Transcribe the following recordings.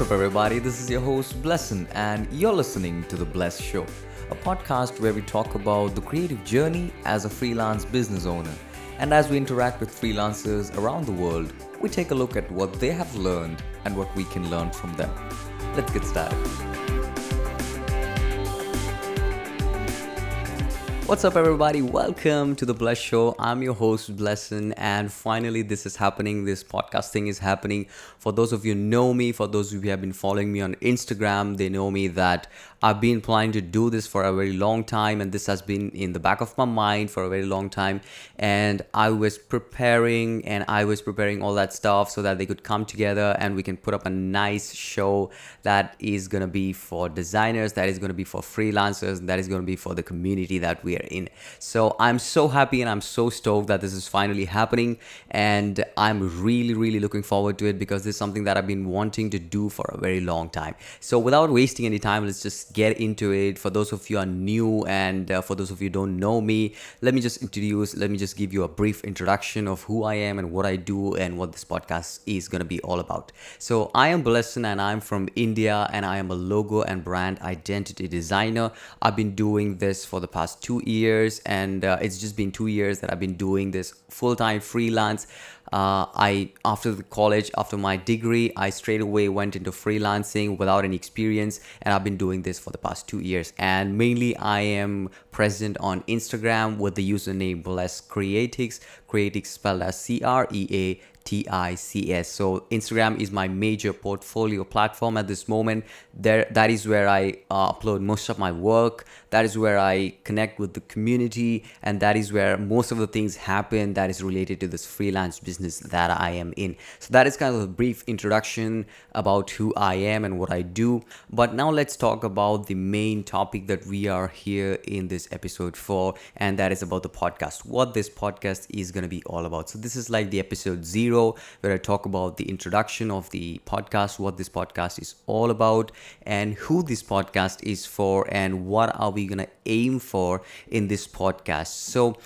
What's up, everybody? This is your host, Blesson, and you're listening to The Bless Show, a podcast where we talk about the creative journey as a freelance business owner. And as we interact with freelancers around the world, we take a look at what they have learned and what we can learn from them. Let's get started. What's up, everybody? Welcome to the Bless Show. I'm your host, Blesson, and finally, this is happening. This podcasting is happening. For those of you know me, for those of you who have been following me on Instagram, they know me that I've been planning to do this for a very long time, and this has been in the back of my mind for a very long time. And I was preparing, and I was preparing all that stuff so that they could come together and we can put up a nice show that is gonna be for designers, that is gonna be for freelancers, that is gonna be for the community that we are in. So I'm so happy and I'm so stoked that this is finally happening, and I'm really, really looking forward to it because this is something that I've been wanting to do for a very long time. So without wasting any time, let's just get into it. For those of you are new and uh, for those of you don't know me, let me just introduce, let me just give you a brief introduction of who I am and what I do and what this podcast is going to be all about. So I am Blesson and I'm from India and I am a logo and brand identity designer. I've been doing this for the past two years and uh, it's just been two years that I've been doing this full-time freelance uh, I after the college, after my degree, I straight away went into freelancing without any experience, and I've been doing this for the past two years. And mainly, I am present on Instagram with the username Bless Creatics, Creatics spelled as C R E A T-I-C-S. So Instagram is my major portfolio platform at this moment. There, that is where I uh, upload most of my work. That is where I connect with the community, and that is where most of the things happen that is related to this freelance business that I am in. So that is kind of a brief introduction about who I am and what I do. But now let's talk about the main topic that we are here in this episode for, and that is about the podcast. What this podcast is going to be all about. So this is like the episode zero where I talk about the introduction of the podcast, what this podcast is all about, and who this podcast is for, and what are we going to aim for in this podcast. So,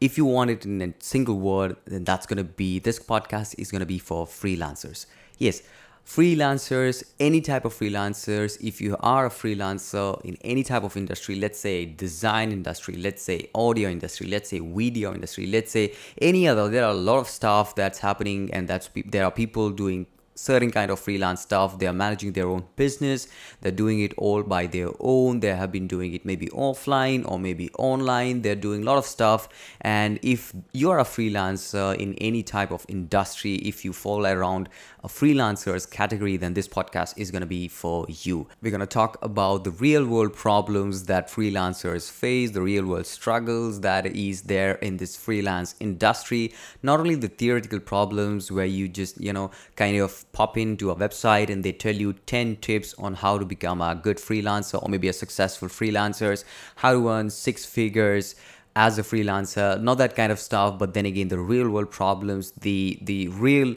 if you want it in a single word, then that's going to be this podcast is going to be for freelancers. Yes, freelancers, any type of freelancers, if you are a freelancer in any type of industry, let's say design industry, let's say audio industry, let's say video industry, let's say any other, there are a lot of stuff that's happening and that's there are people doing certain kind of freelance stuff. They are managing their own business. They're doing it all by their own. They have been doing it maybe offline or maybe online. They're doing a lot of stuff. And if you're a freelancer in any type of industry, if you fall around a freelancer's category, then this podcast is going to be for you. We're going to talk about the real world problems that freelancers face, the real world struggles that is there in this freelance industry. Not only the theoretical problems where you just, you know, kind of pop into a website and they tell you 10 tips on how to become a good freelancer or maybe a successful freelancer, how to earn six figures as a freelancer not that kind of stuff but then again the real world problems the the real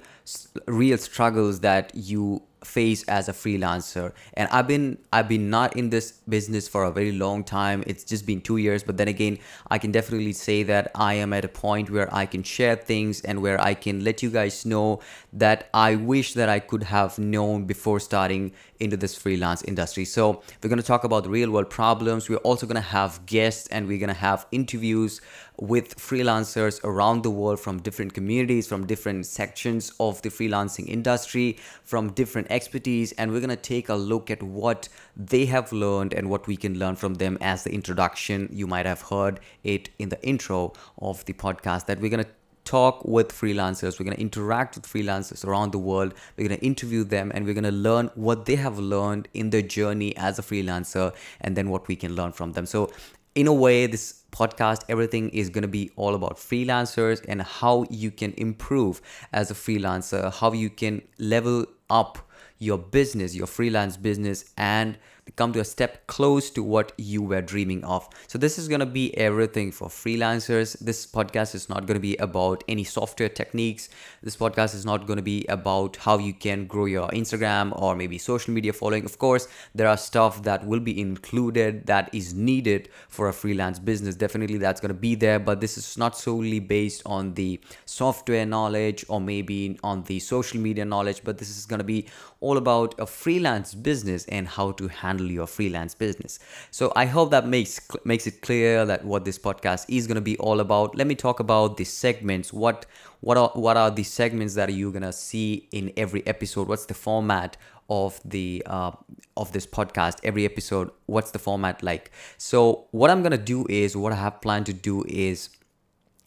real struggles that you face as a freelancer. And i've been i've been not in this business for a very long time. It's just been two years but then again i can definitely say that i am at a point where i can share things and where i can let you guys know that i wish that i could have known before starting into this freelance industry. So we're going to talk about real world problems. We're also going to have guests and we're going to have interviews with freelancers around the world from different communities, from different sections of the freelancing industry, from different expertise, and we're going to take a look at what they have learned and what we can learn from them as the introduction. You might have heard it in the intro of the podcast that we're going to talk with freelancers. We're going to interact with freelancers around the world. We're going to interview them and we're going to learn what they have learned in their journey as a freelancer and then what we can learn from them. So, in a way, this podcast, everything is going to be all about freelancers and how you can improve as a freelancer, how you can level up your business, your freelance business, and come to a step close to what you were dreaming of. So this is going to be everything for freelancers. This podcast is not going to be about any software techniques. This podcast is not going to be about how you can grow your Instagram or maybe social media following. Of course, there are stuff that will be included that is needed for a freelance business. Definitely that's going to be there, but this is not solely based on the software knowledge or maybe on the social media knowledge, but this is going to be all about a freelance business and how to handle your freelance business. So I hope that makes makes it clear that what this podcast is going to be all about. Let me talk about the segments. What what are what are the segments that you're going to see in every episode? What's the format of the uh, of this podcast every episode what's the format like so what i'm gonna do is what i have planned to do is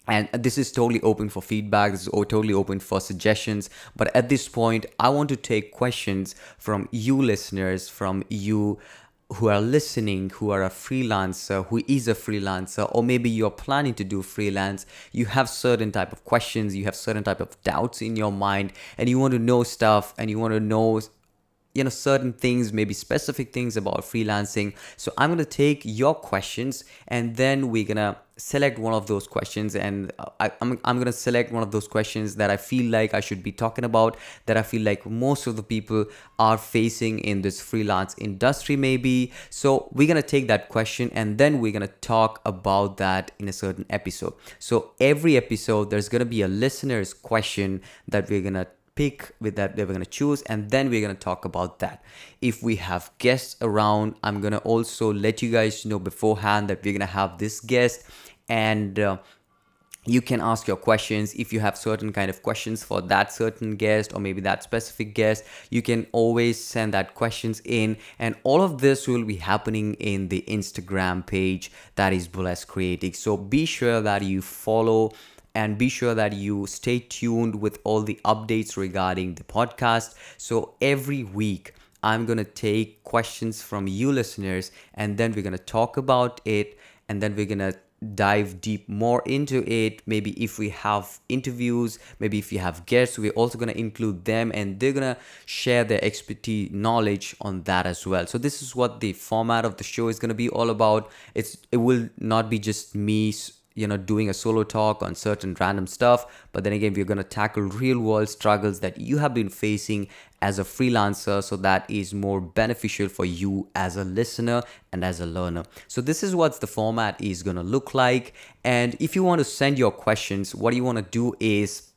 and this is totally open for feedback. This is totally open for suggestions. But at this point i want to take questions from you listeners from you who are listening who are a freelancer who is a freelancer or maybe you're planning to do freelance. You have certain type of questions. You have certain type of doubts in your mind and you want to know stuff and you want to know you know certain things maybe specific things about freelancing. So i'm going to take your questions and then we're going to select one of those questions and uh, I, I'm, I'm going to select one of those questions that i feel like i should be talking about that i feel like most of the people are facing in this freelance industry maybe. So we're to take that question and then we're to talk about that in a certain episode. So every episode there's to be a listener's question that we're to pick with that we're going to choose and then we're going to talk about that. If we have guests around i'm going to also let you guys know beforehand that we're going to have this guest and uh, you can ask your questions. If you have certain kind of questions for that certain guest or maybe that specific guest you can always send that questions in and all of this will be happening in the instagram page that is bless creatics so be sure that you follow and be sure that you stay tuned with all the updates regarding the podcast. So every week, I'm going to take questions from you listeners and then we're going to talk about it and then we're going to dive deep more into it. Maybe if we have interviews maybe if you have guests we're also going to include them and they're going to share their expertise knowledge on that as well. So this is what the format of the show is going to be all about. It's it will not be just me you know doing a solo talk on certain random stuff but then again we're going to tackle real world struggles that you have been facing as a freelancer so that is more beneficial for you as a listener and as a learner. So this is what the format is going to look like. And if you want to send your questions what you want to do is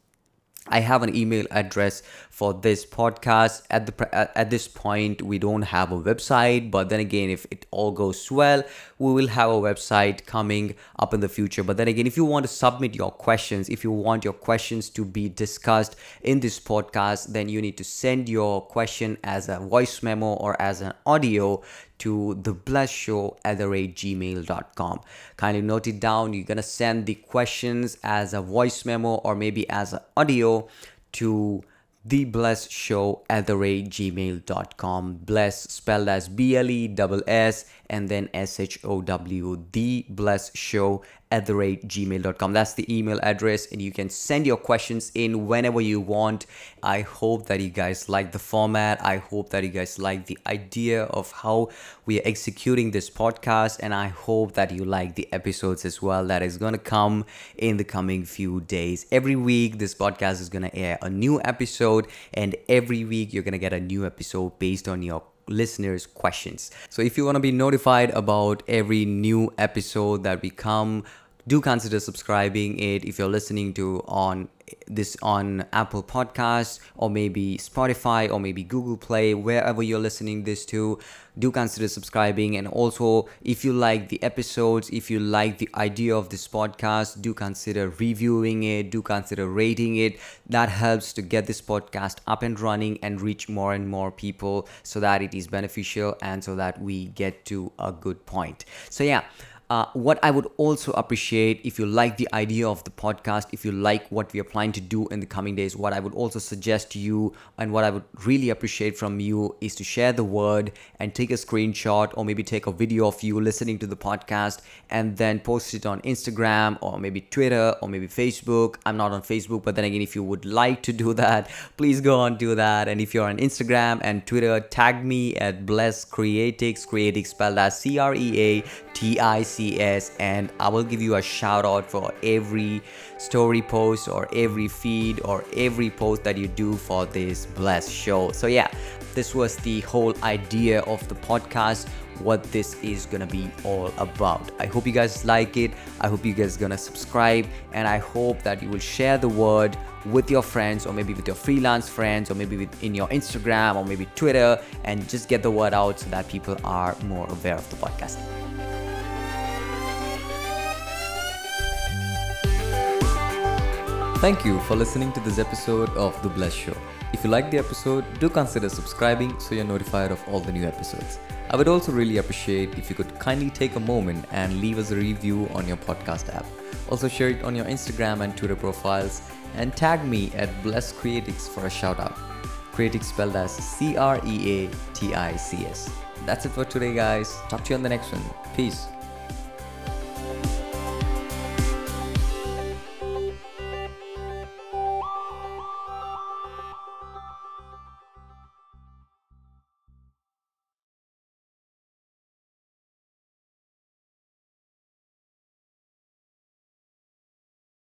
I have an email address for this podcast. At the at this point, we don't have a website, but then again, if it all goes well, we will have a website coming up in the future. But then again, if you want to submit your questions, if you want your questions to be discussed in this podcast, then you need to send your question as a voice memo or as an audio to the bless show at the rate gmail.com kindly note it down. You're gonna send the questions as a voice memo or maybe as an audio to the bless show at the rate gmail.com bless spelled as b-l-e double s and then s-h-o-w the bless show at the rate gmail.com. That's the email address, and you can send your questions in whenever you want. I hope that you guys like the format. I hope that you guys like the idea of how we are executing this podcast, and I hope that you like the episodes as well that is going to come in the coming few days. Every week, this podcast is going to air a new episode, and every week, you're going to get a new episode based on your listeners' questions. So if you want to be notified about every new episode that we come, do consider subscribing it if you're listening to on this on Apple Podcasts or maybe Spotify or maybe Google Play, wherever you're listening this to. Do consider subscribing and also if you like the episodes, if you like the idea of this podcast, do consider reviewing it, do consider rating it. That helps to get this podcast up and running and reach more and more people so that it is beneficial and so that we get to a good point. So yeah, Uh, what I would also appreciate if you like the idea of the podcast, if you like what we are planning to do in the coming days, what I would also suggest to you and what I would really appreciate from you is to share the word and take a screenshot or maybe take a video of you listening to the podcast and then post it on Instagram or maybe Twitter or maybe Facebook. I'm not on Facebook, but then again, if you would like to do that, please go on do that. And if you're on Instagram and Twitter, tag me at Bless Creatics, Creatics spelled as C R E A T I C S, and I will give you a shout out for every story post or every feed or every post that you do for this Bless show. So, yeah, this was the whole idea of the podcast what this is gonna be all about. I hope you guys like it. I hope you guys gonna subscribe, and I hope that you will share the word with your friends, or maybe with your freelance friends, or maybe with, in your Instagram, or maybe Twitter, and just get the word out so that people are more aware of the podcast. Thank you for listening to this episode of The Bless Show. If you like the episode, do consider subscribing so you're notified of all the new episodes. I would also really appreciate if you could kindly take a moment and leave us a review on your podcast app. Also, share it on your Instagram and Twitter profiles and tag me at Bless Creatics for a shout out. Creatics spelled as C R E A T I C S. That's it for today, guys. Talk to you on the next one. Peace.